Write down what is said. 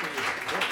Obrigado.